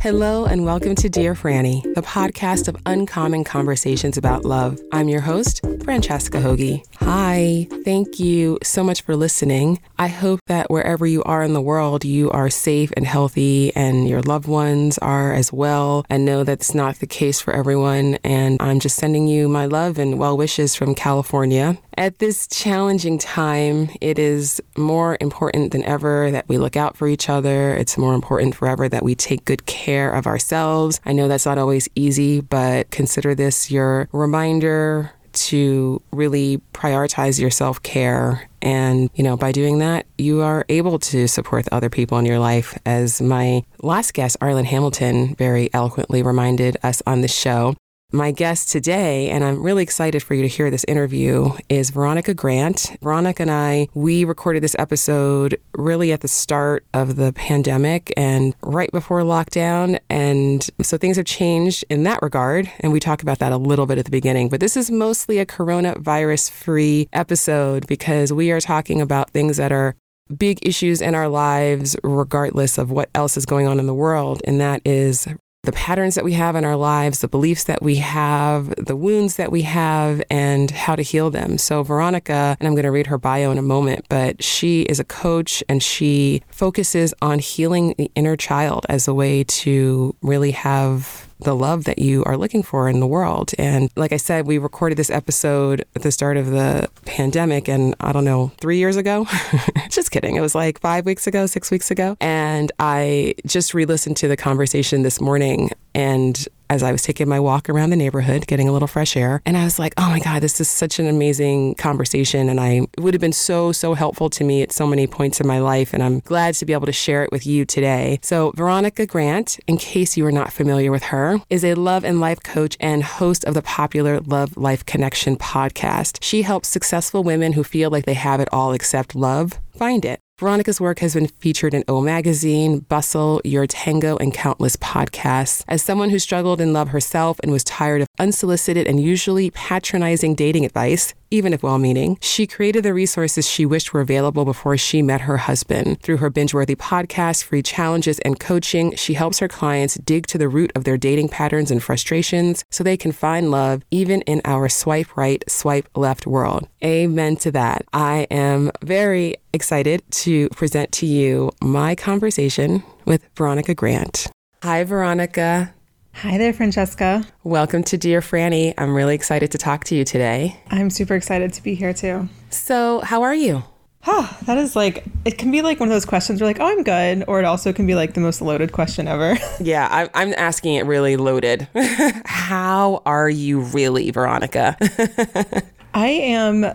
Hello, and welcome to Dear Franny, the podcast of uncommon conversations about love. I'm your host, Francesca Hogi. Hi, thank you so much for listening. I hope that wherever you are in the world, you are safe and healthy, and your loved ones are as well. I know that's not the case for everyone, and I'm just sending you my love and well wishes from California. At this challenging time, it is more important than ever that we look out for each other. It's more important forever that we take good care of ourselves. I know that's not always easy, but consider this your reminder to really prioritize your self care. And, you know, by doing that, you are able to support the other people in your life. As my last guest, Arlan Hamilton, very eloquently reminded us on the show, my guest today, and I'm really excited for you to hear this interview, is Veronica Grant. Veronica and I, we recorded this episode really at the start of the pandemic and right before lockdown. And so things have changed in that regard. And we talk about that a little bit at the beginning. But this is mostly a coronavirus free episode because we are talking about things that are big issues in our lives, regardless of what else is going on in the world. And that is the patterns that we have in our lives, the beliefs that we have, the wounds that we have, and how to heal them. So, Veronica, and I'm going to read her bio in a moment, but she is a coach and she focuses on healing the inner child as a way to really have the love that you are looking for in the world. And like I said, we recorded this episode at the start of the pandemic, and I don't know, three years ago. just kidding. It was like five weeks ago, six weeks ago. And I just re listened to the conversation this morning and as I was taking my walk around the neighborhood, getting a little fresh air. And I was like, oh my God, this is such an amazing conversation. And I would have been so, so helpful to me at so many points in my life. And I'm glad to be able to share it with you today. So, Veronica Grant, in case you are not familiar with her, is a love and life coach and host of the popular Love Life Connection podcast. She helps successful women who feel like they have it all except love find it. Veronica's work has been featured in O Magazine, Bustle, Your Tango, and countless podcasts. As someone who struggled in love herself and was tired of unsolicited and usually patronizing dating advice, even if well meaning, she created the resources she wished were available before she met her husband. Through her binge worthy podcast, free challenges, and coaching, she helps her clients dig to the root of their dating patterns and frustrations so they can find love even in our swipe right, swipe left world. Amen to that. I am very excited to present to you my conversation with Veronica Grant. Hi, Veronica. Hi there, Francesca. Welcome to Dear Franny. I'm really excited to talk to you today. I'm super excited to be here too. So, how are you? Oh, that is like, it can be like one of those questions where, like, oh, I'm good. Or it also can be like the most loaded question ever. yeah, I, I'm asking it really loaded. how are you really, Veronica? I am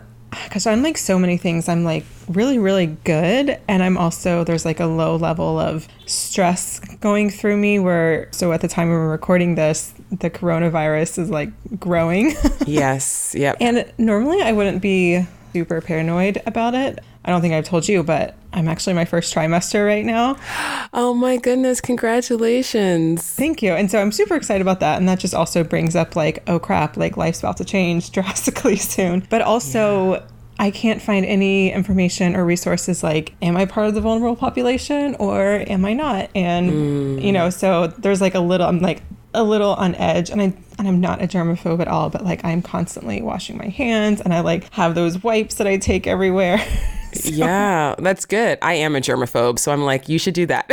because I'm like so many things. I'm like really, really good. And I'm also, there's like a low level of stress going through me where, so at the time we were recording this, the coronavirus is like growing. yes. Yep. And normally I wouldn't be super paranoid about it. I don't think I've told you, but I'm actually my first trimester right now. Oh my goodness, congratulations. Thank you. And so I'm super excited about that. And that just also brings up, like, oh crap, like life's about to change drastically soon. But also, yeah. I can't find any information or resources like, am I part of the vulnerable population or am I not? And, mm. you know, so there's like a little, I'm like, a little on edge and I and I'm not a germaphobe at all, but like I'm constantly washing my hands and I like have those wipes that I take everywhere. so. Yeah, that's good. I am a germaphobe, so I'm like, you should do that.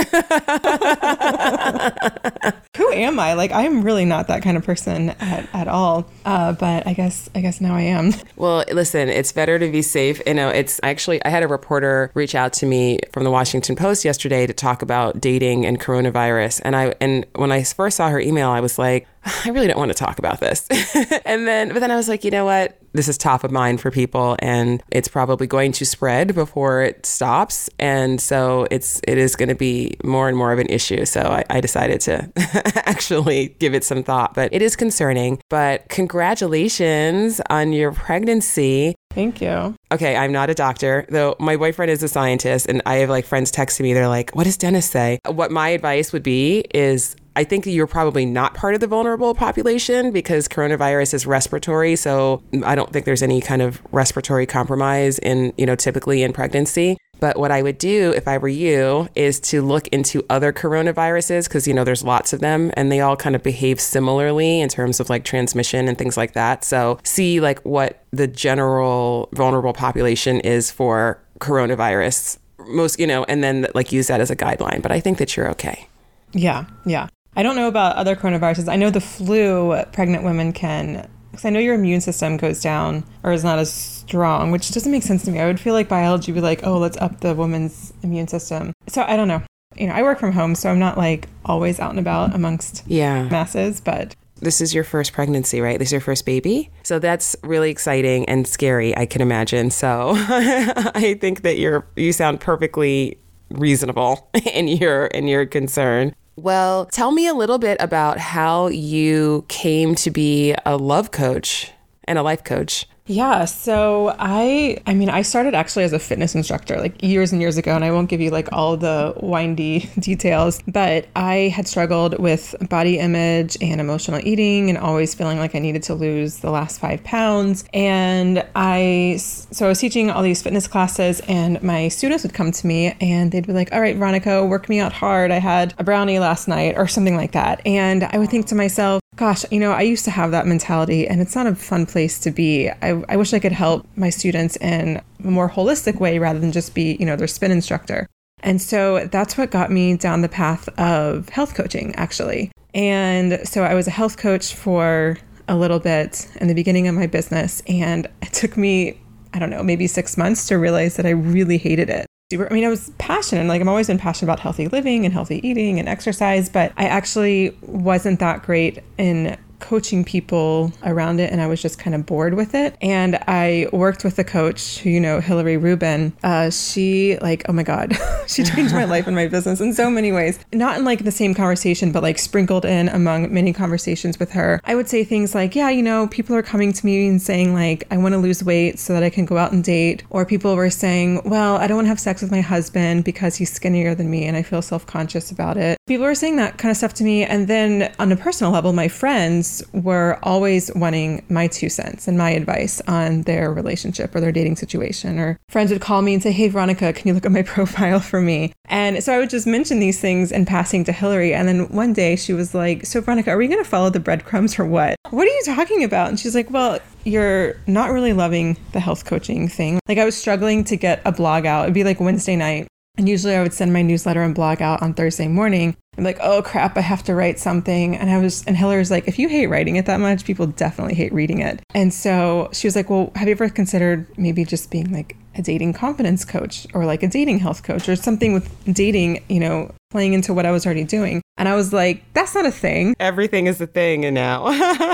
Who am I? Like, I'm really not that kind of person at, at all. Uh, but I guess I guess now I am. Well, listen, it's better to be safe. You know, it's actually I had a reporter reach out to me from the Washington Post yesterday to talk about dating and coronavirus, and I and when I first saw her email, I was like. I really don't want to talk about this. and then, but then I was like, you know what? This is top of mind for people and it's probably going to spread before it stops. And so it's, it is going to be more and more of an issue. So I, I decided to actually give it some thought, but it is concerning. But congratulations on your pregnancy. Thank you. Okay, I'm not a doctor, though my boyfriend is a scientist, and I have like friends texting me. They're like, What does Dennis say? What my advice would be is I think you're probably not part of the vulnerable population because coronavirus is respiratory. So I don't think there's any kind of respiratory compromise in, you know, typically in pregnancy. But what I would do if I were you is to look into other coronaviruses because, you know, there's lots of them and they all kind of behave similarly in terms of like transmission and things like that. So see like what the general vulnerable population is for coronavirus most, you know, and then like use that as a guideline. But I think that you're okay. Yeah, yeah. I don't know about other coronaviruses. I know the flu, pregnant women can, because I know your immune system goes down or is not as strong, which doesn't make sense to me. I would feel like biology would be like, oh, let's up the woman's immune system. So I don't know. You know, I work from home, so I'm not like always out and about amongst Yeah. masses, but This is your first pregnancy, right? This is your first baby. So that's really exciting and scary, I can imagine. So I think that you're you sound perfectly reasonable in your in your concern. Well, tell me a little bit about how you came to be a love coach and a life coach. Yeah, so I I mean I started actually as a fitness instructor like years and years ago and I won't give you like all the windy details, but I had struggled with body image and emotional eating and always feeling like I needed to lose the last 5 pounds and I so I was teaching all these fitness classes and my students would come to me and they'd be like, "All right, Veronica, work me out hard. I had a brownie last night" or something like that. And I would think to myself, gosh, you know, I used to have that mentality and it's not a fun place to be. I, I wish I could help my students in a more holistic way rather than just be, you know, their spin instructor. And so that's what got me down the path of health coaching, actually. And so I was a health coach for a little bit in the beginning of my business. And it took me, I don't know, maybe six months to realize that I really hated it. I mean, I was passionate. Like, I've always been passionate about healthy living and healthy eating and exercise, but I actually wasn't that great in coaching people around it and I was just kind of bored with it. And I worked with a coach who, you know, Hillary Rubin. Uh, she, like, oh my God, she changed my life and my business in so many ways. Not in like the same conversation, but like sprinkled in among many conversations with her. I would say things like, yeah, you know, people are coming to me and saying, like, I want to lose weight so that I can go out and date. Or people were saying, well, I don't want to have sex with my husband because he's skinnier than me and I feel self conscious about it. People were saying that kind of stuff to me. And then on a personal level, my friends were always wanting my two cents and my advice on their relationship or their dating situation. Or friends would call me and say, Hey, Veronica, can you look at my profile for me? And so I would just mention these things in passing to Hillary. And then one day she was like, So, Veronica, are we going to follow the breadcrumbs or what? What are you talking about? And she's like, Well, you're not really loving the health coaching thing. Like, I was struggling to get a blog out. It'd be like Wednesday night. And usually I would send my newsletter and blog out on Thursday morning. I'm like, oh crap, I have to write something. And I was, and Hillary's like, if you hate writing it that much, people definitely hate reading it. And so she was like, well, have you ever considered maybe just being like a dating confidence coach or like a dating health coach or something with dating, you know, playing into what I was already doing? And I was like, that's not a thing. Everything is a thing and now.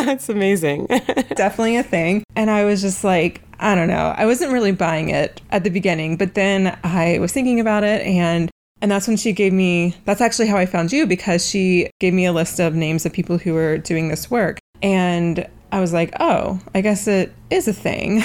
it's amazing. Definitely a thing. And I was just like, I don't know. I wasn't really buying it at the beginning, but then I was thinking about it and and that's when she gave me that's actually how I found you because she gave me a list of names of people who were doing this work. And I was like, "Oh, I guess it is a thing."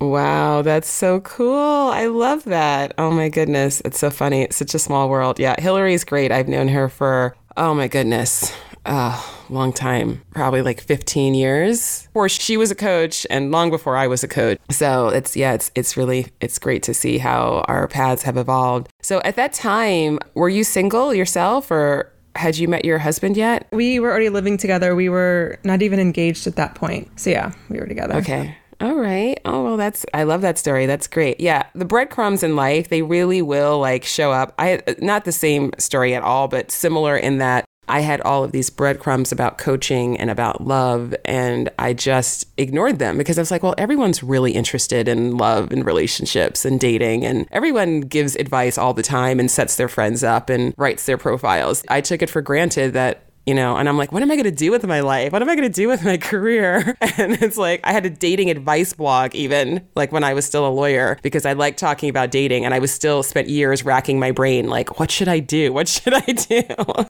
wow, that's so cool. I love that. Oh my goodness. It's so funny. It's such a small world. Yeah, Hillary's great. I've known her for oh my goodness. Uh, long time, probably like 15 years. Before she was a coach and long before I was a coach. So it's yeah, it's it's really it's great to see how our paths have evolved. So at that time, were you single yourself or had you met your husband yet? We were already living together. We were not even engaged at that point. So yeah, we were together. Okay. All right. Oh, well, that's, I love that story. That's great. Yeah. The breadcrumbs in life, they really will like show up. I, not the same story at all, but similar in that I had all of these breadcrumbs about coaching and about love, and I just ignored them because I was like, well, everyone's really interested in love and relationships and dating, and everyone gives advice all the time and sets their friends up and writes their profiles. I took it for granted that you know, and I'm like, what am I going to do with my life? What am I going to do with my career? And it's like, I had a dating advice blog even like when I was still a lawyer because I liked talking about dating and I was still spent years racking my brain like, what should I do? What should I do?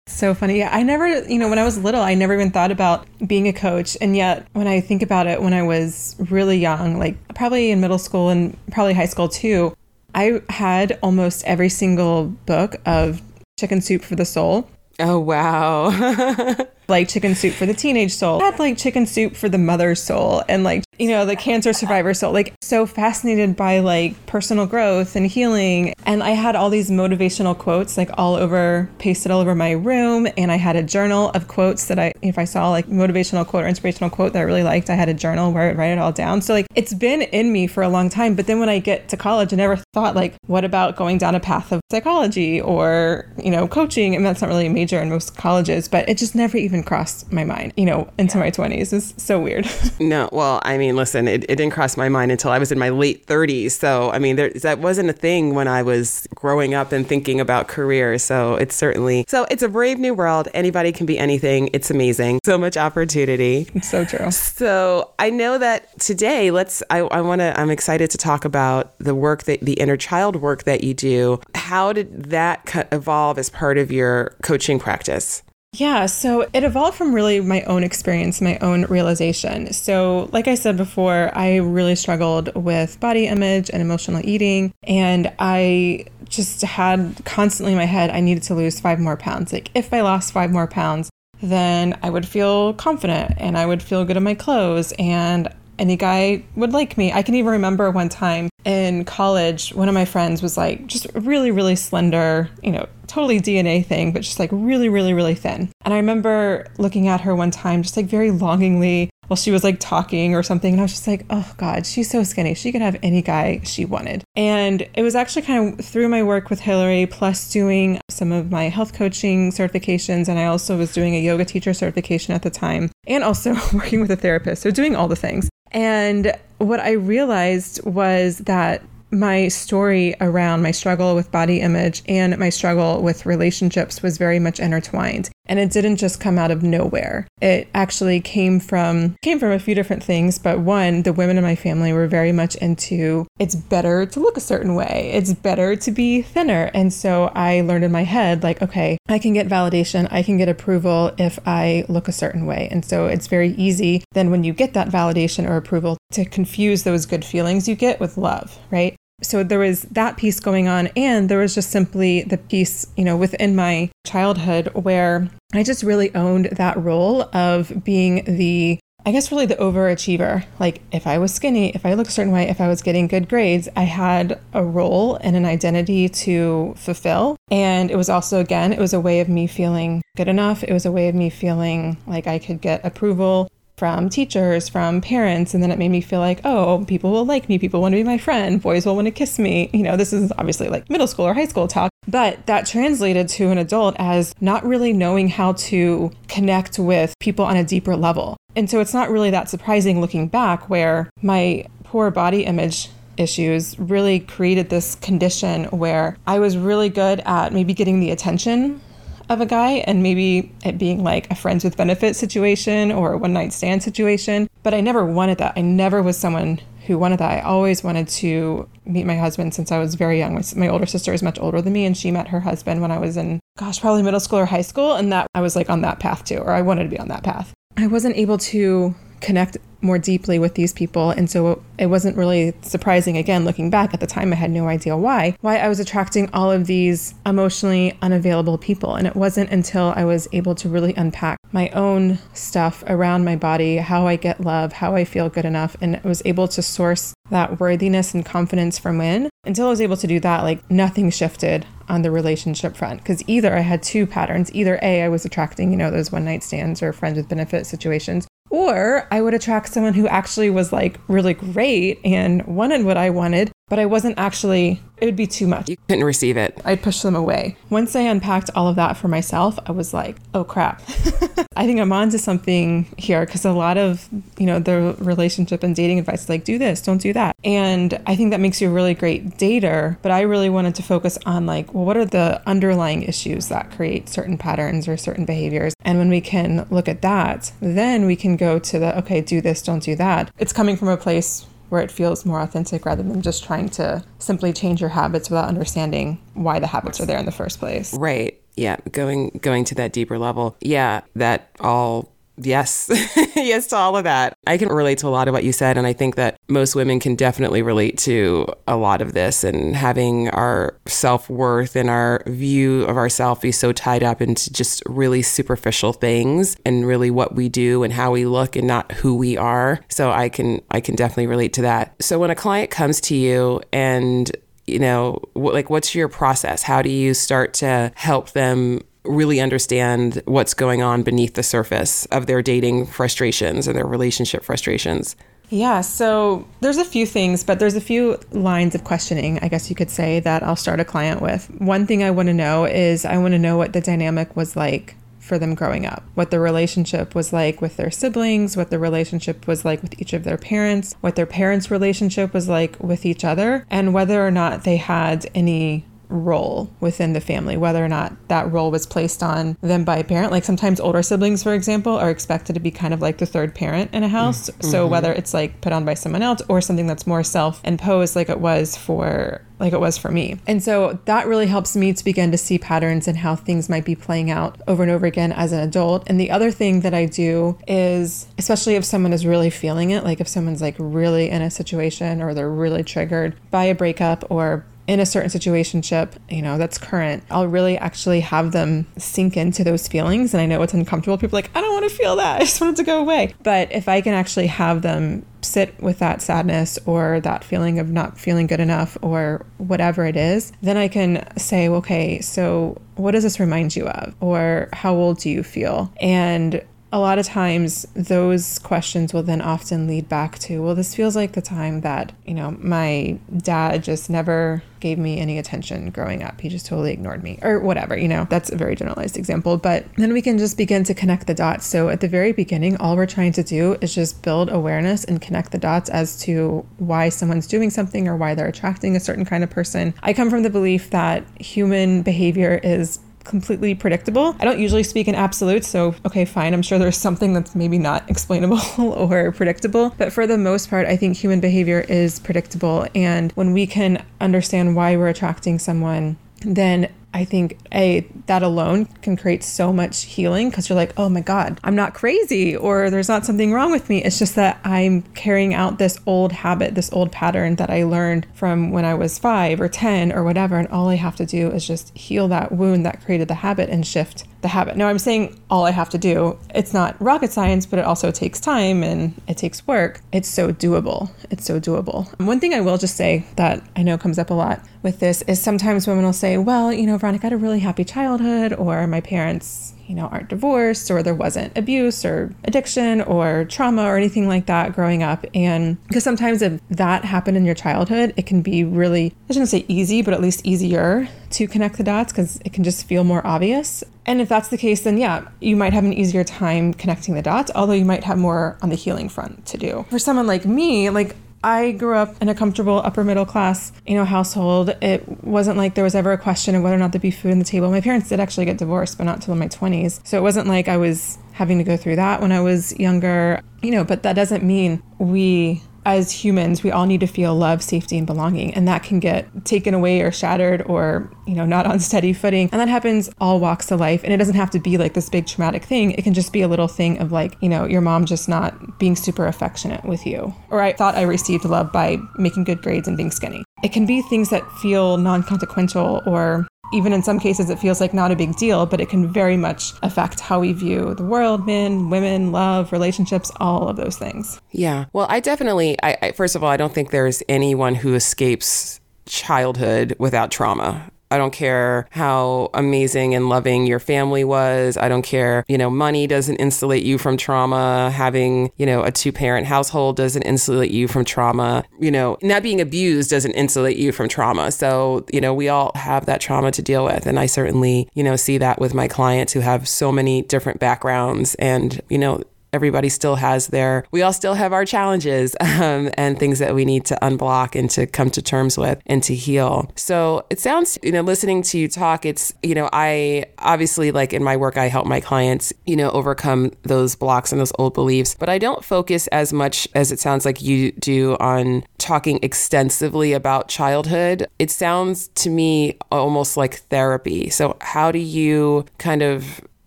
So funny. Yeah, I never, you know, when I was little, I never even thought about being a coach. And yet, when I think about it, when I was really young, like probably in middle school and probably high school too, I had almost every single book of Chicken Soup for the Soul. Oh, wow. like chicken soup for the teenage soul. I had like chicken soup for the mother soul and like, you know, the cancer survivor soul. Like so fascinated by like personal growth and healing. And I had all these motivational quotes like all over, pasted all over my room. And I had a journal of quotes that I, if I saw like motivational quote or inspirational quote that I really liked, I had a journal where I would write it all down. So like it's been in me for a long time. But then when I get to college, I never thought like, what about going down a path of psychology or, you know, coaching? And that's not really a major in most colleges, but it just never even crossed my mind, you know, into my 20s. It's so weird. no, well, I mean, listen, it, it didn't cross my mind until I was in my late 30s. So, I mean, there, that wasn't a thing when I was growing up and thinking about career. So, it's certainly, so it's a brave new world. Anybody can be anything. It's amazing. So much opportunity. It's so true. So, I know that today, let's, I, I want to, I'm excited to talk about the work that, the inner child work that you do. How did that evolve as part of your coaching practice? Yeah, so it evolved from really my own experience, my own realization. So, like I said before, I really struggled with body image and emotional eating. And I just had constantly in my head, I needed to lose five more pounds. Like, if I lost five more pounds, then I would feel confident and I would feel good in my clothes and any guy would like me. I can even remember one time in college, one of my friends was like just really, really slender, you know, totally DNA thing, but just like really, really, really thin. And I remember looking at her one time, just like very longingly while she was like talking or something. And I was just like, oh God, she's so skinny. She could have any guy she wanted. And it was actually kind of through my work with Hillary, plus doing some of my health coaching certifications. And I also was doing a yoga teacher certification at the time, and also working with a therapist. So doing all the things. And what I realized was that my story around my struggle with body image and my struggle with relationships was very much intertwined and it didn't just come out of nowhere. It actually came from came from a few different things but one the women in my family were very much into it's better to look a certain way. It's better to be thinner. And so i learned in my head like okay i can get validation. I can get approval if i look a certain way. And so it's very easy then when you get that validation or approval to confuse those good feelings you get with love right so there was that piece going on and there was just simply the piece you know within my childhood where i just really owned that role of being the I guess really the overachiever. Like if I was skinny, if I looked a certain way, if I was getting good grades, I had a role and an identity to fulfill. And it was also, again, it was a way of me feeling good enough. It was a way of me feeling like I could get approval from teachers, from parents, and then it made me feel like, oh, people will like me, people want to be my friend, boys will want to kiss me. You know, this is obviously like middle school or high school talk, but that translated to an adult as not really knowing how to connect with people on a deeper level. And so it's not really that surprising looking back where my poor body image issues really created this condition where I was really good at maybe getting the attention of a guy and maybe it being like a friends with benefit situation or a one night stand situation. But I never wanted that. I never was someone who wanted that. I always wanted to meet my husband since I was very young. My, my, older sister is much older than me, and she met her husband when I was in, gosh, probably middle school or high school. And that I was like on that path too, or I wanted to be on that path. I wasn't able to connect more deeply with these people. And so it wasn't really surprising, again, looking back at the time, I had no idea why, why I was attracting all of these emotionally unavailable people. And it wasn't until I was able to really unpack my own stuff around my body, how I get love, how I feel good enough, and was able to source that worthiness and confidence from within. Until I was able to do that, like nothing shifted on the relationship front because either I had two patterns. Either A, I was attracting, you know, those one night stands or friends with benefit situations, or I would attract someone who actually was like really great and wanted what I wanted, but I wasn't actually, it would be too much. You couldn't receive it. I'd push them away. Once I unpacked all of that for myself, I was like, oh crap. I think I'm onto something here because a lot of, you know, the relationship and dating advice is like, do this, don't do that. And I think that makes you a really great dater. But I really wanted to focus on like, well, what are the underlying issues that create certain patterns or certain behaviors? And when we can look at that, then we can go to the, okay, do this, don't do that. It's coming from a place where it feels more authentic rather than just trying to simply change your habits without understanding why the habits are there in the first place. Right. Yeah, going going to that deeper level. Yeah, that all Yes. yes to all of that. I can relate to a lot of what you said. And I think that most women can definitely relate to a lot of this and having our self worth and our view of ourselves be so tied up into just really superficial things and really what we do and how we look and not who we are. So I can, I can definitely relate to that. So when a client comes to you and you know, like what's your process? How do you start to help them really understand what's going on beneath the surface of their dating frustrations and their relationship frustrations? Yeah, so there's a few things, but there's a few lines of questioning, I guess you could say, that I'll start a client with. One thing I want to know is I want to know what the dynamic was like for them growing up, what the relationship was like with their siblings, what the relationship was like with each of their parents, what their parents' relationship was like with each other, and whether or not they had any role within the family, whether or not that role was placed on them by a parent. Like sometimes older siblings, for example, are expected to be kind of like the third parent in a house. Mm-hmm. So whether it's like put on by someone else or something that's more self imposed, like it was for like it was for me. And so that really helps me to begin to see patterns and how things might be playing out over and over again as an adult. And the other thing that I do is, especially if someone is really feeling it, like if someone's like really in a situation or they're really triggered by a breakup or in a certain situationship, you know, that's current, I'll really actually have them sink into those feelings. And I know it's uncomfortable. People like, I don't want to feel that. I just want it to go away. But if I can actually have them sit with that sadness or that feeling of not feeling good enough or whatever it is, then I can say, okay, so what does this remind you of? Or how old do you feel? And a lot of times those questions will then often lead back to well this feels like the time that you know my dad just never gave me any attention growing up. He just totally ignored me or whatever you know. That's a very generalized example but then we can just begin to connect the dots. So at the very beginning all we're trying to do is just build awareness and connect the dots as to why someone's doing something or why they're attracting a certain kind of person. I come from the belief that human behavior is completely predictable. I don't usually speak in absolutes, so okay, fine. I'm sure there's something that's maybe not explainable or predictable, but for the most part, I think human behavior is predictable. And when we can understand why we're attracting someone, then I think a that alone can create so much healing because you're like, oh my God, I'm not crazy or there's not something wrong with me. It's just that I'm carrying out this old habit, this old pattern that I learned from when I was five or 10 or whatever. And all I have to do is just heal that wound that created the habit and shift the habit. Now, I'm saying all I have to do. It's not rocket science, but it also takes time and it takes work. It's so doable. It's so doable. One thing I will just say that I know comes up a lot with this is sometimes women will say, well, you know, Veronica, had a really happy childhood, or my parents, you know, aren't divorced, or there wasn't abuse or addiction or trauma or anything like that growing up. And because sometimes if that happened in your childhood, it can be really, I shouldn't say easy, but at least easier to connect the dots because it can just feel more obvious. And if that's the case, then yeah, you might have an easier time connecting the dots, although you might have more on the healing front to do. For someone like me, like I grew up in a comfortable upper middle class, you know, household. It wasn't like there was ever a question of whether or not there'd be food on the table. My parents did actually get divorced, but not until my 20s. So it wasn't like I was having to go through that when I was younger, you know, but that doesn't mean we as humans, we all need to feel love, safety, and belonging. And that can get taken away or shattered or, you know, not on steady footing. And that happens all walks of life. And it doesn't have to be like this big traumatic thing. It can just be a little thing of like, you know, your mom just not being super affectionate with you. Or I thought I received love by making good grades and being skinny. It can be things that feel non consequential or even in some cases it feels like not a big deal, but it can very much affect how we view the world, men, women, love, relationships, all of those things. Yeah. Well, I definitely, I, I first of all, I don't think there's anyone who escapes childhood without trauma. I don't care how amazing and loving your family was. I don't care, you know, money doesn't insulate you from trauma. Having, you know, a two parent household doesn't insulate you from trauma. You know, not being abused doesn't insulate you from trauma. So, you know, we all have that trauma to deal with. And I certainly, you know, see that with my clients who have so many different backgrounds and, you know, everybody still has their, we all still have our challenges um, and things that we need to unblock and to come to terms with and to heal. So it sounds, you know, listening to you talk, it's, you know, I obviously, like in my work, I help my clients, you know, overcome those blocks and those old beliefs, but I don't focus as much as it sounds like you do on talking extensively about childhood. It sounds to me almost like therapy. So, how do you kind of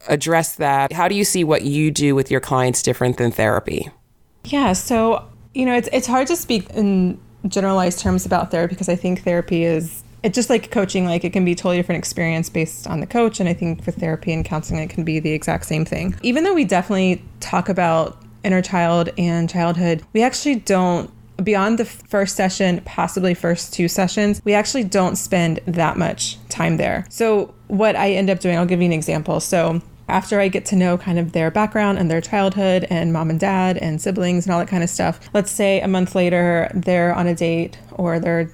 address that, how do you see what you do with your clients different than therapy? Yeah, so you know, it's it's hard to speak in generalized terms about therapy because I think therapy is it's just like coaching like it can be a totally different experience based on the coach. And i think for therapy and counseling it can be the exact same thing. Even though we definitely talk about inner child and childhood we actually don't beyond the first session possibly first two sessions we actually don't spend that much time there. So what i end up doing i'll give you an example. So after I get to know kind of their background and their childhood and mom and dad and siblings and all that kind of stuff, let's say a month later they're on a date or they're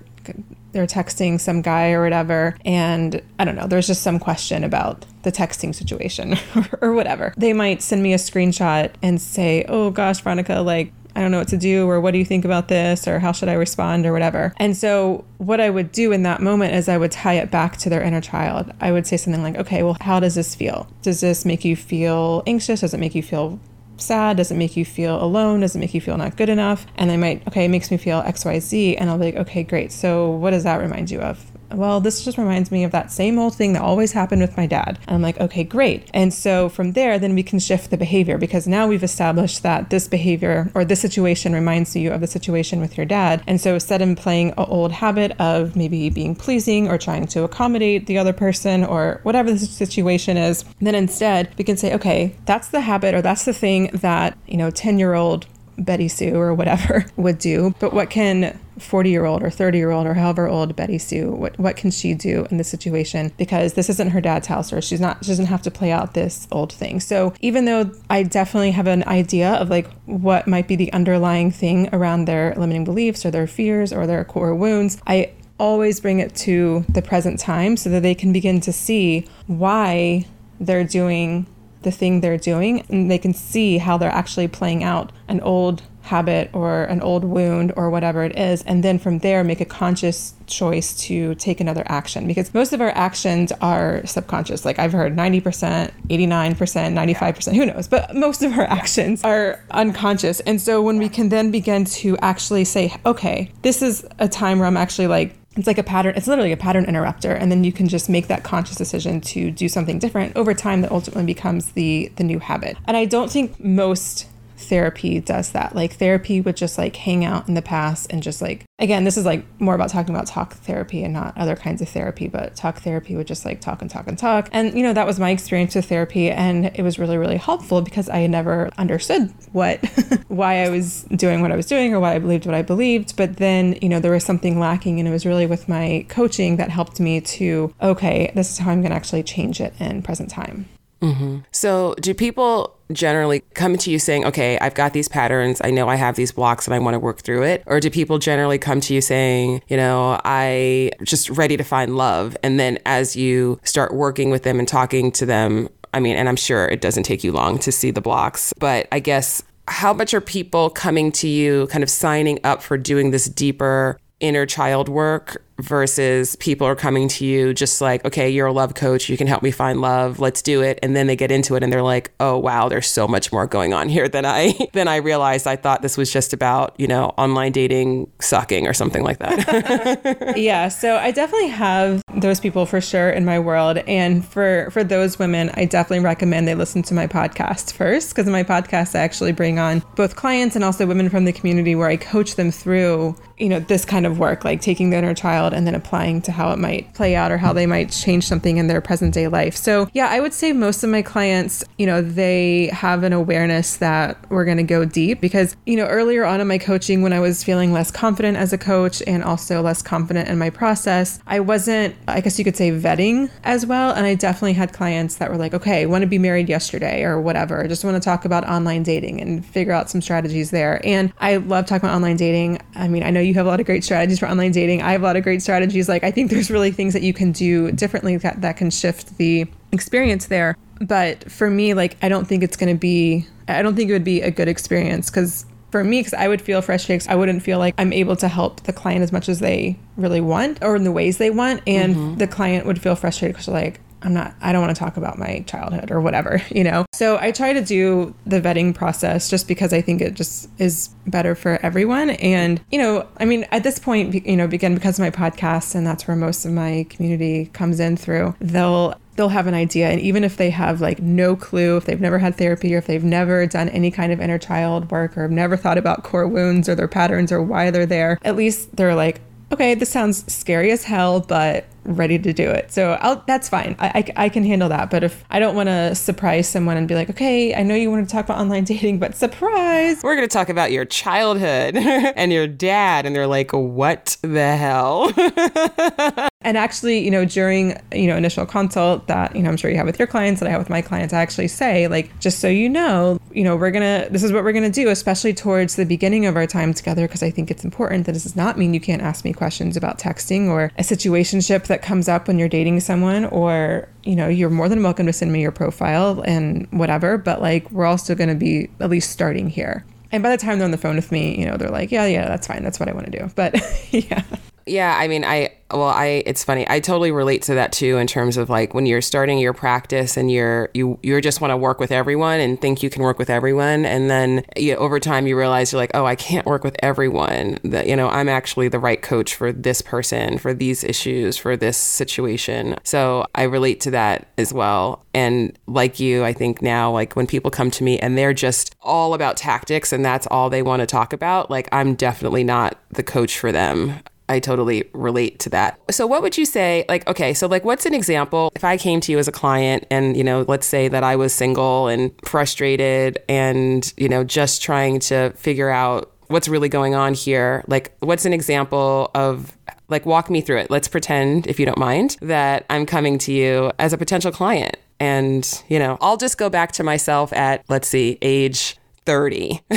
they're texting some guy or whatever and i don't know there's just some question about the texting situation or whatever. They might send me a screenshot and say oh gosh veronica like I don't know what to do, or what do you think about this, or how should I respond, or whatever. And so, what I would do in that moment is I would tie it back to their inner child. I would say something like, okay, well, how does this feel? Does this make you feel anxious? Does it make you feel sad? Does it make you feel alone? Does it make you feel not good enough? And they might, okay, it makes me feel XYZ. And I'll be like, okay, great. So what does that remind you of? Well, this just reminds me of that same old thing that always happened with my dad. And I'm like, okay, great. And so from there, then we can shift the behavior because now we've established that this behavior or this situation reminds you of the situation with your dad. And so instead of playing an old habit of maybe being pleasing or trying to accommodate the other person or whatever the situation is, then instead we can say, okay, that's the habit or that's the thing that, you know, 10 year old Betty Sue or whatever would do. But what can 40 year old or 30 year old or however old Betty Sue, what, what can she do in this situation? Because this isn't her dad's house or she's not, she doesn't have to play out this old thing. So even though I definitely have an idea of like what might be the underlying thing around their limiting beliefs or their fears or their core wounds, I always bring it to the present time so that they can begin to see why they're doing the thing they're doing and they can see how they're actually playing out an old habit or an old wound or whatever it is and then from there make a conscious choice to take another action. Because most of our actions are subconscious. Like i've heard 90% 89% 95% who knows? But most of our actions are unconscious. And so when we can then begin to actually say okay this is a time where i'm actually like it's like a pattern it's literally a pattern interrupter and then you can just make that conscious decision to do something different over time that ultimately becomes the the new habit. And i don't think most therapy does that. Like therapy would just like hang out in the past and just like again, this is like more about talking about talk therapy and not other kinds of therapy, but talk therapy would just like talk and talk and talk. And you know, that was my experience with therapy and it was really really helpful because I never understood what why I was doing what I was doing or why I believed what I believed, but then, you know, there was something lacking and it was really with my coaching that helped me to okay, this is how I'm going to actually change it in present time. Mm-hmm. So, do people generally come to you saying, okay, I've got these patterns. I know I have these blocks and I want to work through it? Or do people generally come to you saying, you know, I just ready to find love? And then as you start working with them and talking to them, I mean, and I'm sure it doesn't take you long to see the blocks, but I guess how much are people coming to you kind of signing up for doing this deeper inner child work versus people are coming to you just like, okay, you're a love coach, you can help me find love, let's do it. And then they get into it and they're like, oh wow, there's so much more going on here than I than I realized. I thought this was just about, you know, online dating sucking or something like that. yeah. So I definitely have those people for sure in my world. And for for those women, I definitely recommend they listen to my podcast first, because in my podcast I actually bring on both clients and also women from the community where I coach them through, you know, this kind of work, like taking the inner child and then applying to how it might play out or how they might change something in their present day life. So, yeah, I would say most of my clients, you know, they have an awareness that we're going to go deep because, you know, earlier on in my coaching, when I was feeling less confident as a coach and also less confident in my process, I wasn't, I guess you could say, vetting as well. And I definitely had clients that were like, okay, want to be married yesterday or whatever. I just want to talk about online dating and figure out some strategies there. And I love talking about online dating. I mean, I know you have a lot of great strategies for online dating. I have a lot of great strategies. Like I think there's really things that you can do differently that, that can shift the experience there. But for me, like I don't think it's going to be. I don't think it would be a good experience because for me, because I would feel frustrated. I wouldn't feel like I'm able to help the client as much as they really want or in the ways they want. And mm-hmm. the client would feel frustrated because like, I'm not, I don't want to talk about my childhood or whatever, you know? So I try to do the vetting process just because I think it just is better for everyone. And, you know, I mean, at this point, you know, again, because of my podcast, and that's where most of my community comes in through, they'll they'll have an idea. And even if they have like no clue, if they've never had therapy or if they've never done any kind of inner child work or have never thought about core wounds or their patterns or why they're there, at least they're like, okay, this sounds scary as hell, but ready to do it. So I'll, that's fine. I, I, I, can handle that. But if I don't want to surprise someone and be like, okay, I know you want to talk about online dating, but surprise. We're going to talk about your childhood and your dad. And they're like, what the hell? And actually, you know, during, you know, initial consult that, you know, I'm sure you have with your clients that I have with my clients, I actually say, like, just so you know, you know, we're going to, this is what we're going to do, especially towards the beginning of our time together, because I think it's important that this does not mean you can't ask me questions about texting or a situationship that comes up when you're dating someone, or, you know, you're more than welcome to send me your profile and whatever, but like, we're also going to be at least starting here. And by the time they're on the phone with me, you know, they're like, yeah, yeah, that's fine. That's what I want to do. But yeah. Yeah, I mean, I well, I it's funny. I totally relate to that too in terms of like when you're starting your practice and you're you you just want to work with everyone and think you can work with everyone, and then you over time you realize you're like, oh, I can't work with everyone. That you know, I'm actually the right coach for this person, for these issues, for this situation. So I relate to that as well. And like you, I think now like when people come to me and they're just all about tactics and that's all they want to talk about, like I'm definitely not the coach for them. I totally relate to that. So what would you say like okay, so like what's an example if I came to you as a client and you know, let's say that I was single and frustrated and you know, just trying to figure out what's really going on here? Like what's an example of like walk me through it. Let's pretend if you don't mind that I'm coming to you as a potential client and, you know, I'll just go back to myself at let's see, age 30.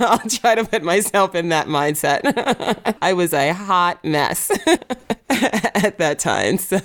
I'll try to put myself in that mindset. I was a hot mess at that time. So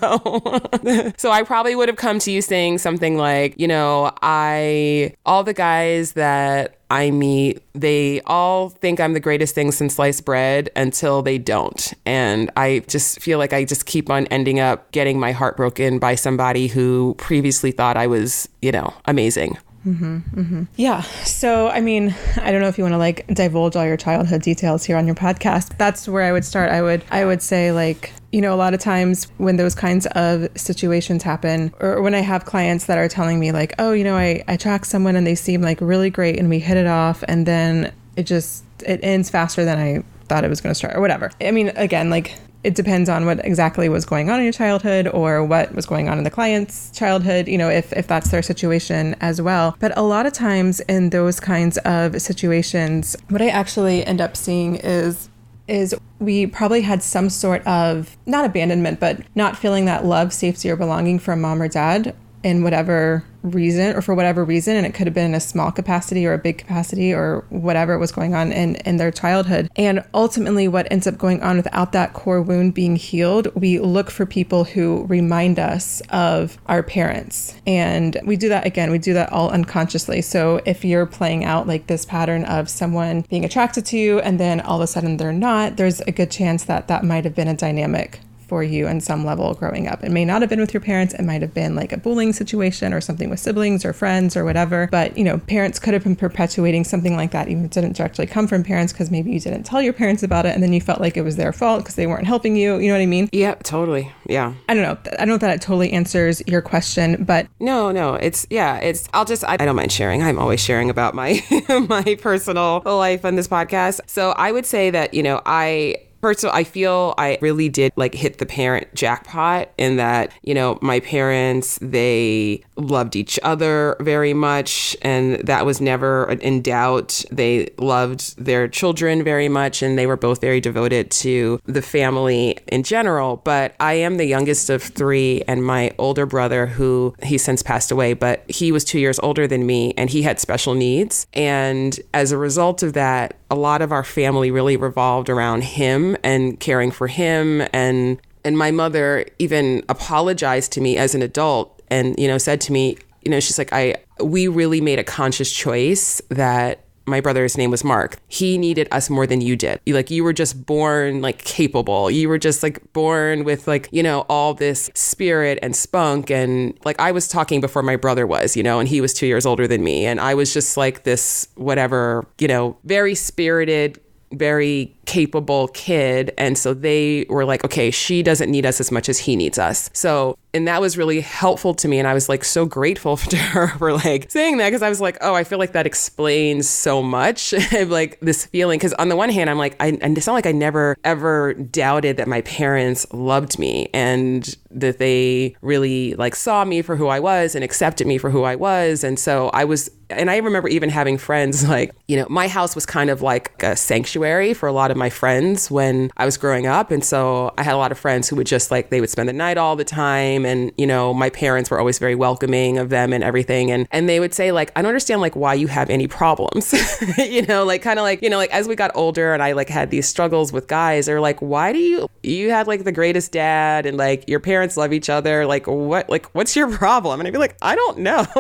so I probably would have come to you saying something like, you know, I all the guys that I meet, they all think I'm the greatest thing since sliced bread until they don't. And I just feel like I just keep on ending up getting my heart broken by somebody who previously thought I was, you know, amazing. Mm-hmm, mm-hmm. Yeah. So, I mean, I don't know if you want to like divulge all your childhood details here on your podcast. That's where I would start. I would, I would say like, you know, a lot of times when those kinds of situations happen, or when I have clients that are telling me like, oh, you know, I, I track someone and they seem like really great and we hit it off, and then it just it ends faster than I thought it was going to start, or whatever. I mean, again, like it depends on what exactly was going on in your childhood or what was going on in the client's childhood, you know, if, if that's their situation as well. But a lot of times in those kinds of situations, what I actually end up seeing is is we probably had some sort of not abandonment but not feeling that love safety or belonging from mom or dad in whatever reason or for whatever reason and it could have been in a small capacity or a big capacity or whatever was going on in, in their childhood. And ultimately what ends up going on without that core wound being healed we look for people who remind us of our parents. And we do that again we do that all unconsciously. So if you're playing out like this pattern of someone being attracted to you and then all of a sudden they're not there's a good chance that that might have been a dynamic for you in some level growing up. It may not have been with your parents, it might have been like a bullying situation or something with siblings or friends or whatever. But, you know, parents could have been perpetuating something like that, even if it didn't directly come from parents, because maybe you didn't tell your parents about it and then you felt like it was their fault because they weren't helping you. You know what I mean? Yeah, totally. Yeah. I don't know. I don't know if that it totally answers your question, but. No, no. It's, yeah, it's, I'll just, I, I don't mind sharing. I'm always sharing about my, my personal life on this podcast. So I would say that, you know, I, First of all, I feel I really did like hit the parent jackpot in that, you know, my parents, they loved each other very much and that was never in doubt. They loved their children very much and they were both very devoted to the family in general. But I am the youngest of three and my older brother, who he since passed away, but he was two years older than me and he had special needs. And as a result of that, a lot of our family really revolved around him and caring for him and and my mother even apologized to me as an adult and you know said to me you know she's like I we really made a conscious choice that my brother's name was Mark. He needed us more than you did. You, like you were just born like capable. You were just like born with like, you know, all this spirit and spunk and like I was talking before my brother was, you know, and he was 2 years older than me and I was just like this whatever, you know, very spirited very capable kid. And so they were like, okay, she doesn't need us as much as he needs us. So and that was really helpful to me and i was like so grateful to her for like saying that because i was like oh i feel like that explains so much like this feeling because on the one hand i'm like I, and it's not like i never ever doubted that my parents loved me and that they really like saw me for who i was and accepted me for who i was and so i was and I remember even having friends like, you know, my house was kind of like a sanctuary for a lot of my friends when I was growing up. And so I had a lot of friends who would just like, they would spend the night all the time. Time and you know my parents were always very welcoming of them and everything. And and they would say like I don't understand like why you have any problems. You know like kind of like you know like as we got older and I like had these struggles with guys they're like why do you you had like the greatest dad and like your parents love each other? Like what like what's your problem? And I'd be like I don't know.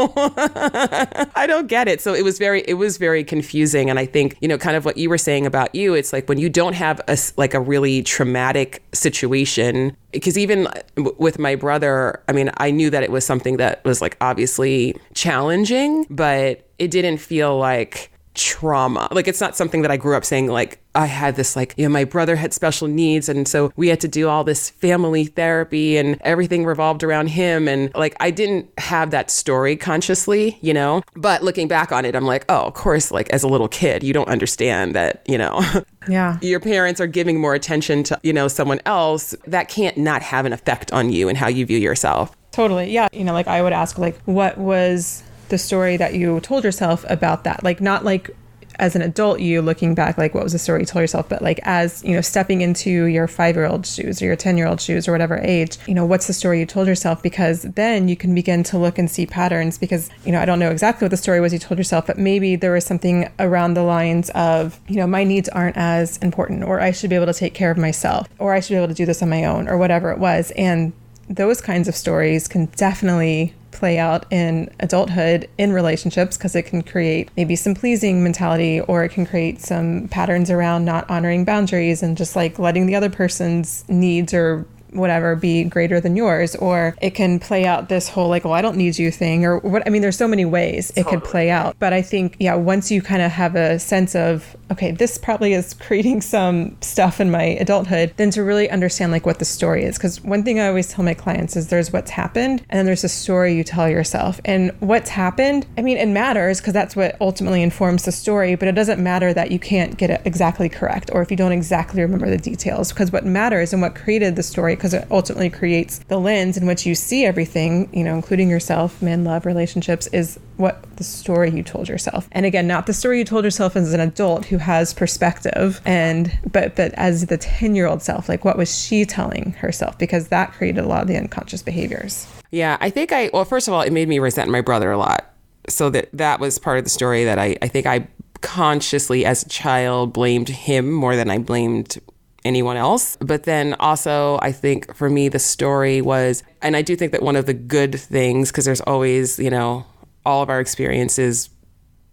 I don't get it. So it was very it was very confusing. And I think you know kind of what you were saying about you it's like when you don't have a like a really traumatic situation. Because even with my brother, I mean, I knew that it was something that was like obviously challenging, but it didn't feel like trauma. Like it's not something that I grew up saying like I had this like, you know, my brother had special needs and so we had to do all this family therapy and everything revolved around him and like I didn't have that story consciously, you know. But looking back on it, I'm like, oh, of course like as a little kid, you don't understand that, you know. Yeah. your parents are giving more attention to, you know, someone else. That can't not have an effect on you and how you view yourself. Totally. Yeah. You know, like I would ask like what was the story that you told yourself about that. Like not like as an adult you looking back like what was the story you told yourself but like as you know stepping into your five year old shoes or your 10 year old shoes or whatever age you know what's the story you told yourself because then you can begin to look and see patterns because you know i don't know exactly what the story was you told yourself but maybe there was something around the lines of you know my needs aren't as important or i should be able to take care of myself or i should be able to do this on my own or whatever it was and those kinds of stories can definitely play out in adulthood in relationships because it can create maybe some pleasing mentality or it can create some patterns around not honoring boundaries and just like letting the other person's needs or whatever be greater than yours or it can play out this whole like well i don't need you thing or what i mean there's so many ways it could play out. But i think yeah once you kind of have a sense of okay this probably is creating some stuff in my adulthood then to really understand like what the story is. Because one thing i always tell my clients is there's what's happened and then there's a story you tell yourself. And what's happened i mean it matters because that's what ultimately informs the story but it doesn't matter that you can't get it exactly correct or if you don't exactly remember the details because what matters and what created the story because it ultimately creates the lens in which you see everything, you know, including yourself, men, love, relationships, is what the story you told yourself. And again, not the story you told yourself as an adult who has perspective and but but as the 10-year-old self, like what was she telling herself because that created a lot of the unconscious behaviors. Yeah, I think I well, first of all, it made me resent my brother a lot. So that that was part of the story that I I think I consciously as a child blamed him more than I blamed anyone else. But then also, I think for me, the story was, and I do think that one of the good things, because there's always, you know, all of our experiences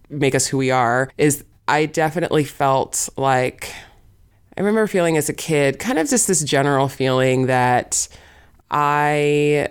make us who we are, is I definitely felt like, I remember feeling as a kid kind of just this general feeling that I.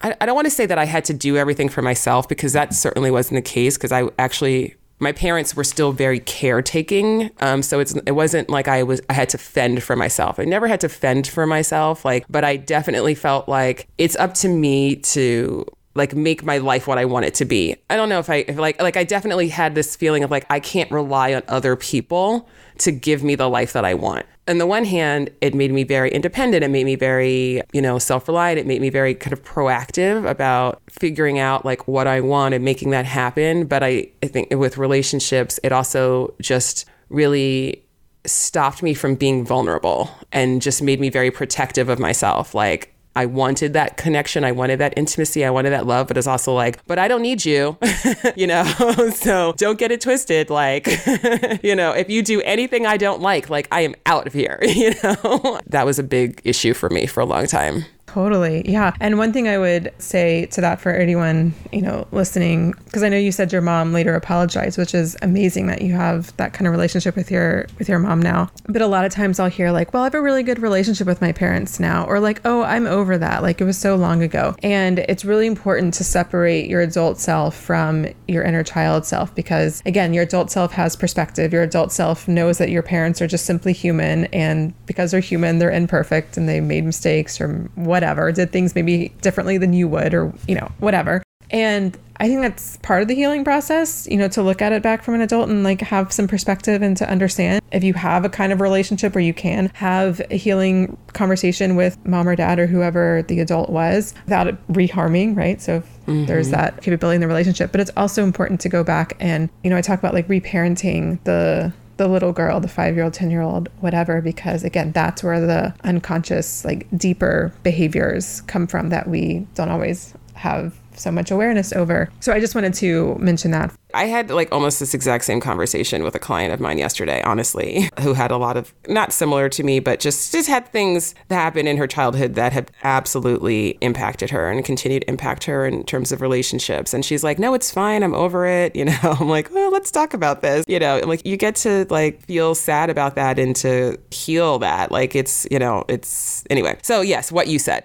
I don't want to say that I had to do everything for myself because that certainly wasn't the case because I actually my parents were still very caretaking. Um, so it's it wasn't like I was I had to fend for myself. I never had to fend for myself. Like, but I definitely felt like it's up to me to like make my life what I want it to be. I don't know if I if like like I definitely had this feeling of like I can't rely on other people to give me the life that I want. On the one hand, it made me very independent. It made me very, you know, self-reliant. It made me very kind of proactive about figuring out like what I want and making that happen. But I, I think with relationships, it also just really stopped me from being vulnerable and just made me very protective of myself. Like I wanted that connection. I wanted that intimacy. I wanted that love, but it's also like, but I don't need you, you know? so don't get it twisted. Like, you know, if you do anything I don't like, like I am out of here, you know? that was a big issue for me for a long time. Totally. Yeah. And one thing I would say to that for anyone, you know, listening, because I know you said your mom later apologized, which is amazing that you have that kind of relationship with your with your mom now. But a lot of times I'll hear like, well, I have a really good relationship with my parents now, or like, oh, I'm over that. Like it was so long ago. And it's really important to separate your adult self from your inner child self because again, your adult self has perspective. Your adult self knows that your parents are just simply human and because they're human, they're imperfect and they made mistakes or whatever whatever, did things maybe differently than you would, or, you know, whatever. And I think that's part of the healing process, you know, to look at it back from an adult and like have some perspective and to understand if you have a kind of relationship where you can have a healing conversation with mom or dad or whoever the adult was without it reharming, right? So mm-hmm. there's that capability in the relationship, but it's also important to go back and, you know, I talk about like reparenting the the little girl, the five year old, 10 year old, whatever, because again, that's where the unconscious, like deeper behaviors come from that we don't always have so much awareness over. So I just wanted to mention that. I had like almost this exact same conversation with a client of mine yesterday, honestly, who had a lot of not similar to me, but just just had things that happened in her childhood that had absolutely impacted her and continued to impact her in terms of relationships. And she's like, "No, it's fine. I'm over it." You know, I'm like, "Well, let's talk about this." You know, like you get to like feel sad about that and to heal that. Like it's, you know, it's anyway. So, yes, what you said.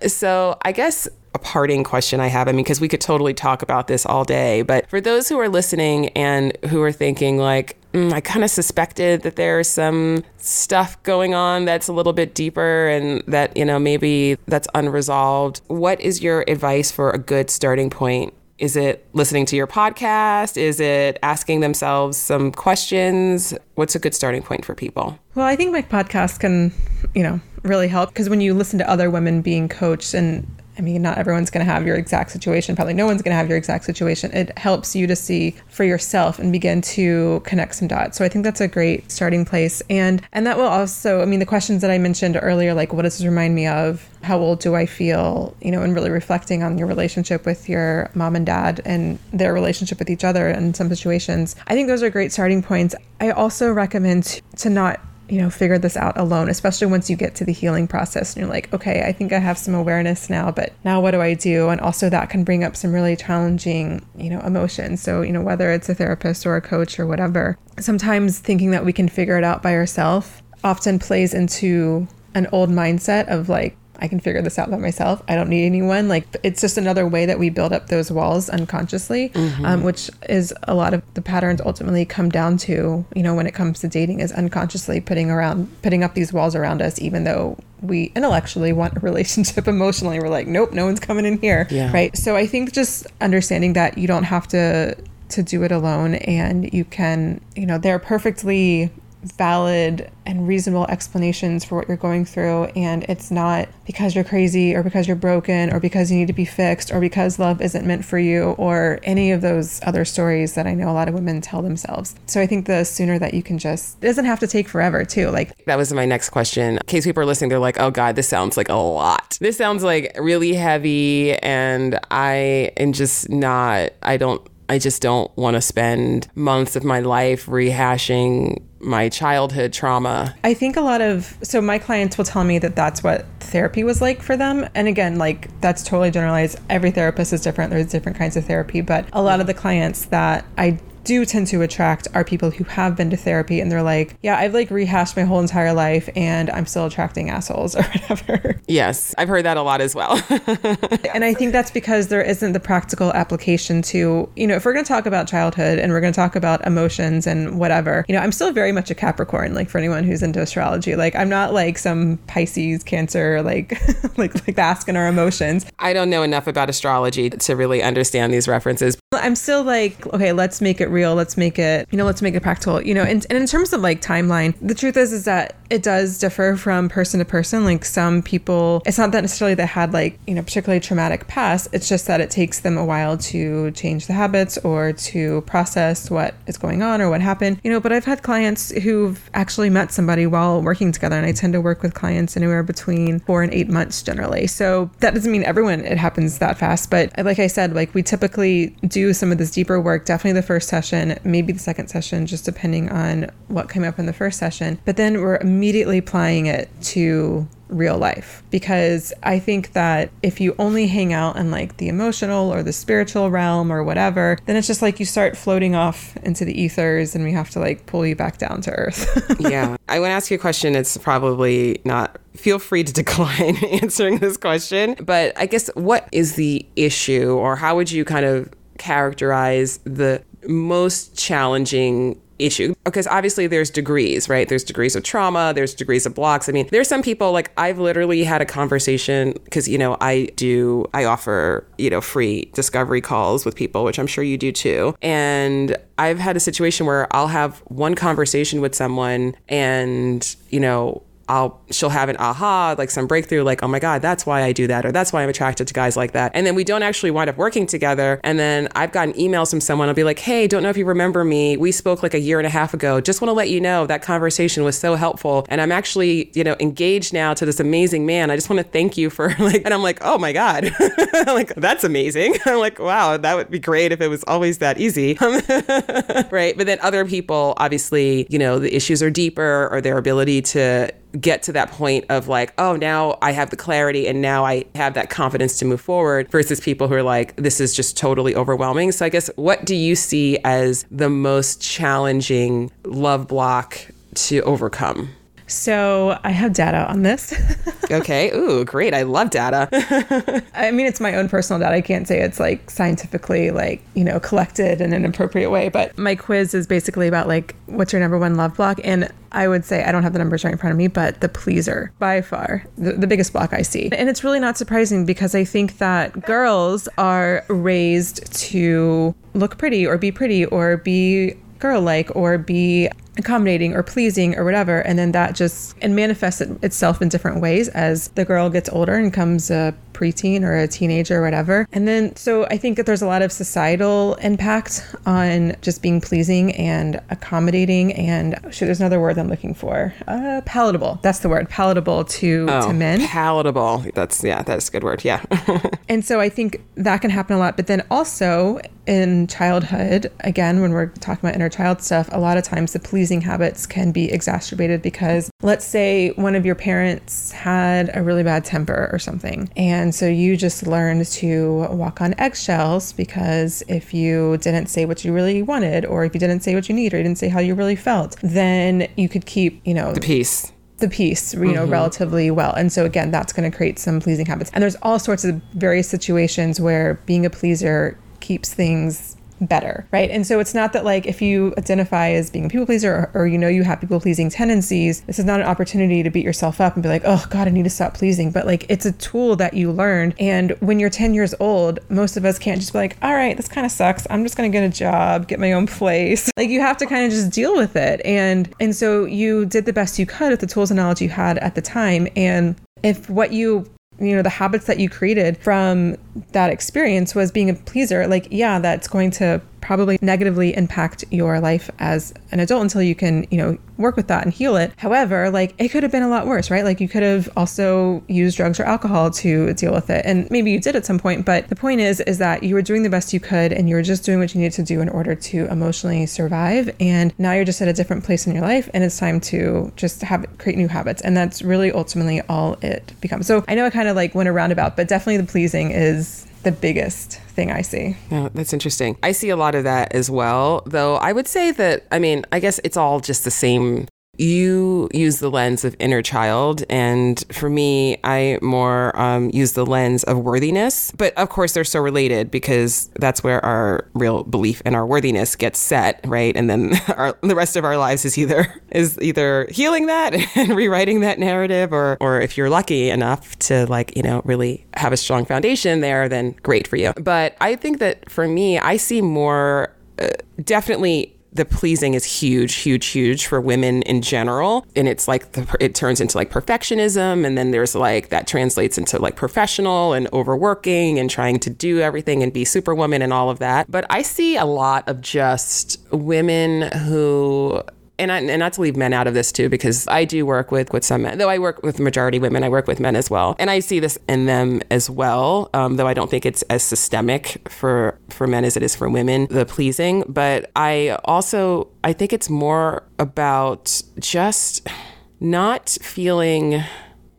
so, I guess a parting question I have. I mean, because we could totally talk about this all day, but for those who are listening and who are thinking, like, mm, I kind of suspected that there's some stuff going on that's a little bit deeper and that, you know, maybe that's unresolved. What is your advice for a good starting point? Is it listening to your podcast? Is it asking themselves some questions? What's a good starting point for people? Well, I think my podcast can, you know, really help because when you listen to other women being coached and I mean, not everyone's going to have your exact situation. Probably no one's going to have your exact situation. It helps you to see for yourself and begin to connect some dots. So I think that's a great starting place. And and that will also, I mean, the questions that I mentioned earlier, like what does this remind me of? How old do I feel? You know, and really reflecting on your relationship with your mom and dad and their relationship with each other in some situations. I think those are great starting points. I also recommend to not you know, figure this out alone, especially once you get to the healing process and you're like, okay, I think I have some awareness now, but now what do I do? And also that can bring up some really challenging, you know, emotions. So, you know, whether it's a therapist or a coach or whatever, sometimes thinking that we can figure it out by ourselves often plays into an old mindset of like, I can figure this out by myself. I don't need anyone. Like it's just another way that we build up those walls unconsciously, mm-hmm. um, which is a lot of the patterns ultimately come down to. You know, when it comes to dating, is unconsciously putting around, putting up these walls around us, even though we intellectually want a relationship. Emotionally, we're like, nope, no one's coming in here, yeah. right? So I think just understanding that you don't have to to do it alone, and you can, you know, they're perfectly valid and reasonable explanations for what you're going through. And it's not because you're crazy or because you're broken or because you need to be fixed or because love isn't meant for you or any of those other stories that I know a lot of women tell themselves. So I think the sooner that you can just, it doesn't have to take forever too. Like, that was my next question. In case people are listening, they're like, oh God, this sounds like a lot. This sounds like really heavy. And I am just not, I don't, I just don't want to spend months of my life rehashing my childhood trauma. I think a lot of so my clients will tell me that that's what therapy was like for them. And again, like that's totally generalized. Every therapist is different. There's different kinds of therapy, but a lot of the clients that I do tend to attract are people who have been to therapy and they're like, yeah, I've like rehashed my whole entire life and I'm still attracting assholes or whatever. Yes, I've heard that a lot as well. and I think that's because there isn't the practical application to, you know, if we're going to talk about childhood and we're going to talk about emotions and whatever, you know, I'm still very much a Capricorn, like for anyone who's into astrology. Like I'm not like some Pisces, Cancer, like like like basking our emotions. I don't know enough about astrology to really understand these references. I'm still like, okay, let's make it real. Let's make it, you know, let's make it practical. You know, and, and in terms of like timeline, the truth is, is that it does differ from person to person. Like some people, it's not that necessarily they had like, you know, particularly traumatic past. It's just that it takes them a while to change the habits or to process what is going on or what happened. You know, but I've had clients who've actually met somebody while working together, and I tend to work with clients anywhere between four and eight months generally. So that doesn't mean everyone it happens that fast, but like I said, like we typically do some of this deeper work, definitely the first session, maybe the second session, just depending on what came up in the first session. But then we're immediately applying it to real life because I think that if you only hang out in like the emotional or the spiritual realm or whatever, then it's just like you start floating off into the ethers and we have to like pull you back down to earth. yeah. I want to ask you a question. It's probably not feel free to decline answering this question. But I guess what is the issue, or how would you kind of characterize the most challenging issue. Because obviously there's degrees right? There's degrees of trauma there's degrees of blocks. I mean there's some people like i've literally had a conversation because you know i do i offer you know free discovery calls with people which i'm sure you do too. And i've had a situation where i'll have one conversation with someone and you know I'll she'll have an aha, like some breakthrough, like, oh my God, that's why I do that, or that's why I'm attracted to guys like that. And then we don't actually wind up working together. And then I've gotten emails from someone, I'll be like, hey, don't know if you remember me. We spoke like a year and a half ago. Just want to let you know that conversation was so helpful. And I'm actually, you know, engaged now to this amazing man. I just want to thank you for like, and I'm like, oh my God, like, that's amazing. I'm like, wow, that would be great if it was always that easy. right. But then other people, obviously, you know, the issues are deeper or their ability to get to that point of like, oh, now I have the clarity and now I have that confidence to move forward versus people who are like, this is just totally overwhelming. So I guess what do you see as the most challenging love block to overcome? So I have data on this. okay. Ooh, great. I love data. I mean, it's my own personal data. I can't say it's like scientifically like, you know, collected in an appropriate way, but my quiz is basically about like what's your number one love block and I would say I don't have the numbers right in front of me, but the pleaser by far the, the biggest block I see. And it's really not surprising because I think that girls are raised to look pretty or be pretty or be girl like or be accommodating or pleasing or whatever and then that just and manifests it itself in different ways as the girl gets older and becomes a preteen or a teenager or whatever. And then so i think that there's a lot of societal impact on just being pleasing and accommodating and sure there's another word i'm looking for. Uh, palatable. That's the word. Palatable to oh, to men. palatable. That's yeah that's a good word. Yeah. And so i think that can happen a lot but then also in childhood again when we're talking about inner child stuff a lot of times the pleasing habits can be exacerbated because let's say one of your parents had a really bad temper or something. And so you just learned to walk on eggshells because if you didn't say what you really wanted, or if you didn't say what you need, or you didn't say how you really felt, then you could keep, you know, the peace the peace, you know, mm-hmm. relatively well. And so again, that's going to create some pleasing habits. And there's all sorts of various situations where being a pleaser keeps things better, right? And so it's not that like if you identify as being a people pleaser or, or, you know you have people pleasing tendencies, this is not an opportunity to beat yourself up and be like, oh God, I need to stop pleasing. But like it's a tool that you learned. And when you're 10 years old, most of us can't just be like, all right, this kind of sucks. I'm just gonna get a job, get my own place. Like you have to kind of just deal with it. And and so you did the best you could with the tools and knowledge you had at the time. And if what you you know the habits that you created from that experience was being a pleaser. Like yeah that's going to probably negatively impact your life as an adult until you can, you know, work with that and heal it. However, like it could have been a lot worse, right? Like you could have also used drugs or alcohol to deal with it. And maybe you did at some point, but the point is is that you were doing the best you could and you were just doing what you needed to do in order to emotionally survive. And now you're just at a different place in your life and it's time to just have create new habits. And that's really ultimately all it becomes. So I know I kind of like went around about, but definitely the pleasing is the biggest thing I see. Yeah, that's interesting. I see a lot of that as well, though I would say that, I mean, I guess it's all just the same you use the lens of inner child, and for me, I more um, use the lens of worthiness. But of course, they're so related because that's where our real belief in our worthiness gets set, right? And then our, the rest of our lives is either is either healing that and rewriting that narrative, or or if you're lucky enough to like you know really have a strong foundation there, then great for you. But I think that for me, I see more. Uh, definitely the pleasing is huge, huge, huge for women in general. And it's like, the, it turns into like perfectionism. And then there's like, that translates into like professional and overworking and trying to do everything and be superwoman and all of that. But I see a lot of just women who and, I, and not to leave men out of this too, because I do work with with some men. Though I work with majority women, I work with men as well, and I see this in them as well. Um, though I don't think it's as systemic for for men as it is for women, the pleasing. But I also I think it's more about just not feeling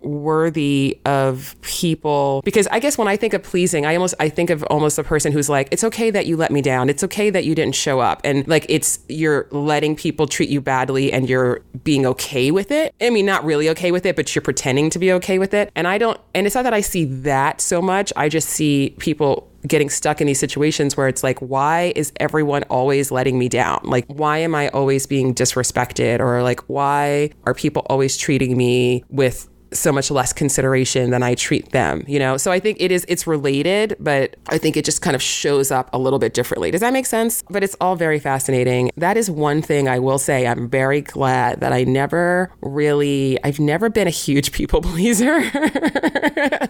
worthy of people because I guess when I think of pleasing, I almost I think of almost a person who's like, it's okay that you let me down. It's okay that you didn't show up. And like it's you're letting people treat you badly and you're being okay with it. I mean, not really okay with it, but you're pretending to be okay with it. And I don't and it's not that I see that so much. I just see people getting stuck in these situations where it's like, why is everyone always letting me down? Like, why am I always being disrespected? Or like, why are people always treating me with so much less consideration than I treat them, you know? So I think it is, it's related, but I think it just kind of shows up a little bit differently. Does that make sense? But it's all very fascinating. That is one thing I will say. I'm very glad that I never really, I've never been a huge people pleaser.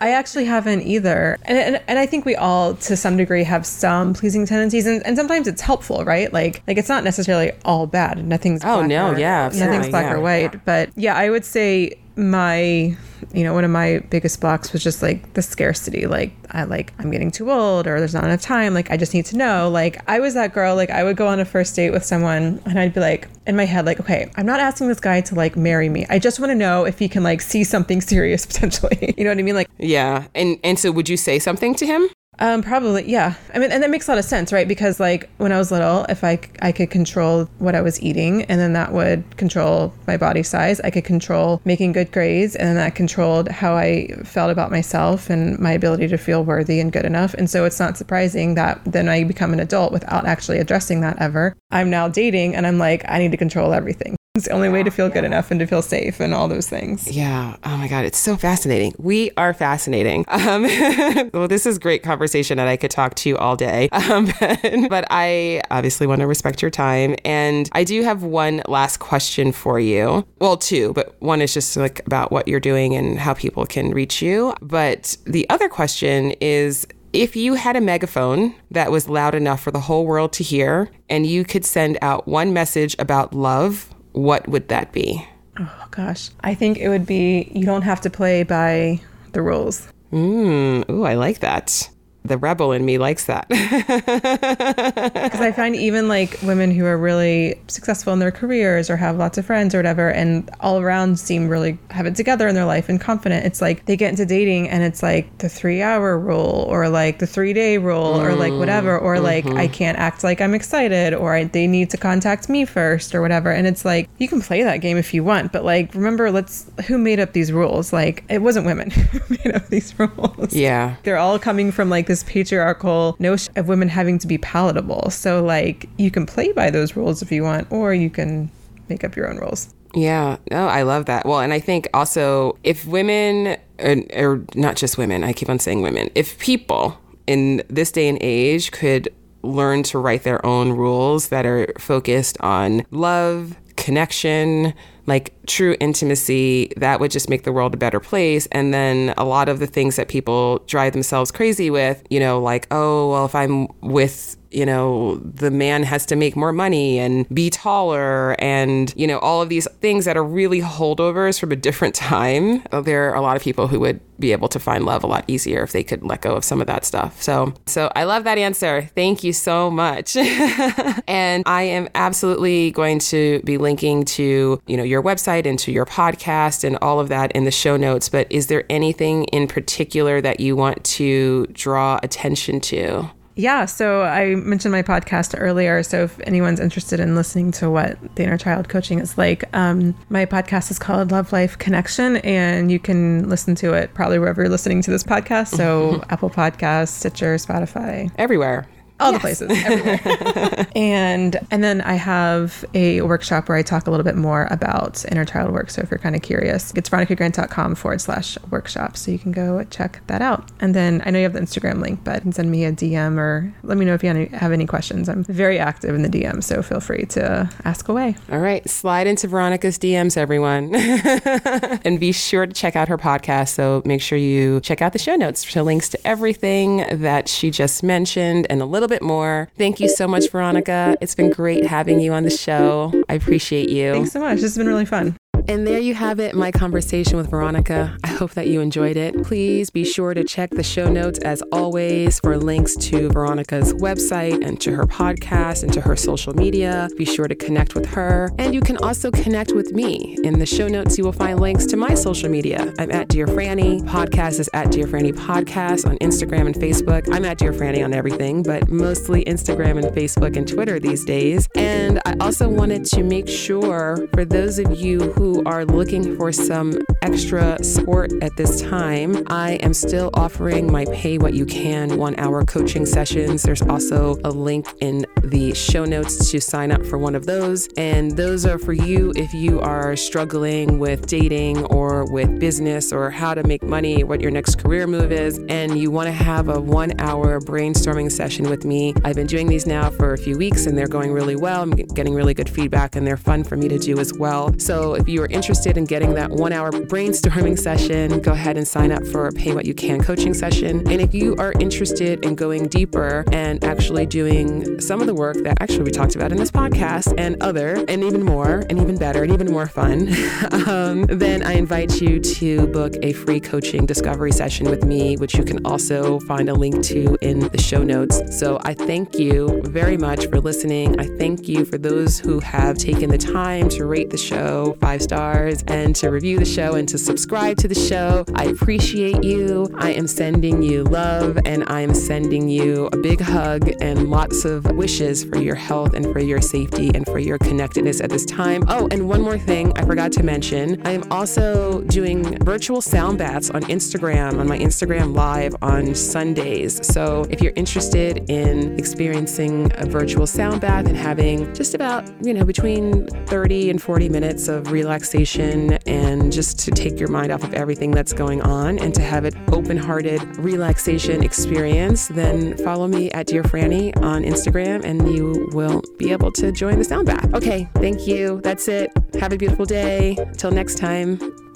I actually haven't either. And, and, and I think we all, to some degree, have some pleasing tendencies. And, and sometimes it's helpful, right? Like, like it's not necessarily all bad. Nothing's oh, no, or, yeah. Nothing's black yeah. or white. But yeah, I would say my you know one of my biggest blocks was just like the scarcity. Like i like i'm getting too old or there's not enough time. Like i just need to know. Like i was that girl. Like i would go on a first date with someone and i'd be like in my head like okay i'm not asking this guy to like marry me. I just want to know if he can like see something serious potentially. You know what i mean? Like yeah. And and so would you say something to him um, probably, yeah. I mean, and that makes a lot of sense, right? Because like when I was little, if I I could control what I was eating, and then that would control my body size. I could control making good grades, and then that controlled how I felt about myself and my ability to feel worthy and good enough. And so it's not surprising that then I become an adult without actually addressing that ever. I'm now dating, and I'm like, I need to control everything. It's the only way to feel good enough and to feel safe and all those things. Yeah. Oh my God. It's so fascinating. We are fascinating. Um, well, this is great conversation that I could talk to you all day. Um, but, but I obviously want to respect your time. And I do have one last question for you. Well, two, but one is just like about what you're doing and how people can reach you. But the other question is if you had a megaphone that was loud enough for the whole world to hear and you could send out one message about love, what would that be? Oh gosh, I think it would be you don't have to play by the rules. Mm, ooh, I like that. The rebel in me likes that. Because I find even like women who are really successful in their careers or have lots of friends or whatever, and all around seem really have it together in their life and confident. It's like they get into dating and it's like the three hour rule or like the three day rule mm, or like whatever, or mm-hmm. like I can't act like I'm excited or I, they need to contact me first or whatever. And it's like you can play that game if you want, but like remember, let's who made up these rules? Like it wasn't women who made up these rules. Yeah. They're all coming from like this patriarchal notion of women having to be palatable. So, like, you can play by those rules if you want, or you can make up your own rules. Yeah, no, I love that. Well, and I think also if women, or, or not just women, I keep on saying women, if people in this day and age could learn to write their own rules that are focused on love, connection, like true intimacy, that would just make the world a better place. And then a lot of the things that people drive themselves crazy with, you know, like, oh, well, if I'm with you know, the man has to make more money and be taller and, you know, all of these things that are really holdovers from a different time. Uh, there are a lot of people who would be able to find love a lot easier if they could let go of some of that stuff. So, so I love that answer. Thank you so much. and I am absolutely going to be linking to, you know, your website and to your podcast and all of that in the show notes, but is there anything in particular that you want to draw attention to? Yeah, so I mentioned my podcast earlier. So if anyone's interested in listening to what the inner child coaching is like, um, my podcast is called Love Life Connection, and you can listen to it probably wherever you're listening to this podcast. So Apple Podcasts, Stitcher, Spotify, everywhere all yes. the places everywhere. And and then i have a workshop where i talk a little bit more about inner child work. So if you're kind of curious it's veronicagrant.com forward slash workshop. So you can go check that out. And then i know you have the instagram link but send me a dm or let me know if you have any questions. I'm very active in the dm so feel free to ask away. All right. Slide into veronica's dms everyone. And be sure to check out her podcast. So make sure you check out the show notes for links to everything that she just mentioned and a little bit more. Thank you so much, Veronica. It's been great having you on the show. I appreciate you. Thanks so much. This has been really fun. And there you have it, my conversation with Veronica. I hope that you enjoyed it. Please be sure to check the show notes as always for links to Veronica's website and to her podcast and to her social media. Be sure to connect with her. And you can also connect with me. In the show notes, you will find links to my social media. I'm at Dear Franny. Podcast is at Dear Franny Podcast on Instagram and Facebook. I'm at Dear Franny on everything, but mostly Instagram and Facebook and Twitter these days. And I also wanted to make sure for those of you who are looking for some extra support at this time, I am still offering my pay what you can one hour coaching sessions. There's also a link in the show notes to sign up for one of those. And those are for you if you are struggling with dating or with business or how to make money, what your next career move is, and you want to have a one hour brainstorming session with me. I've been doing these now for a few weeks and they're going really well. I'm getting really good feedback and they're fun for me to do as well. So if you are interested in getting that one hour brainstorming session, go ahead and sign up for a Pay What You Can coaching session. And if you are interested in going deeper and actually doing some of the work that actually we talked about in this podcast and other, and even more, and even better, and even more fun, um, then I invite you to book a free coaching discovery session with me, which you can also find a link to in the show notes. So I thank you very much for listening. I thank you for those who have taken the time to rate the show five stars and to review the show and to subscribe to the show. I appreciate you. I am sending you love and I am sending you a big hug and lots of wishes for your health and for your safety and for your connectedness at this time. Oh, and one more thing I forgot to mention I am also doing virtual sound baths on Instagram, on my Instagram live on Sundays. So if you're interested in experiencing a virtual sound bath and having just about, you know, between 30 and 40 minutes of relaxation relaxation and just to take your mind off of everything that's going on and to have an open hearted relaxation experience, then follow me at Dear Franny on Instagram and you will be able to join the sound bath. Okay, thank you. That's it. Have a beautiful day. Till next time.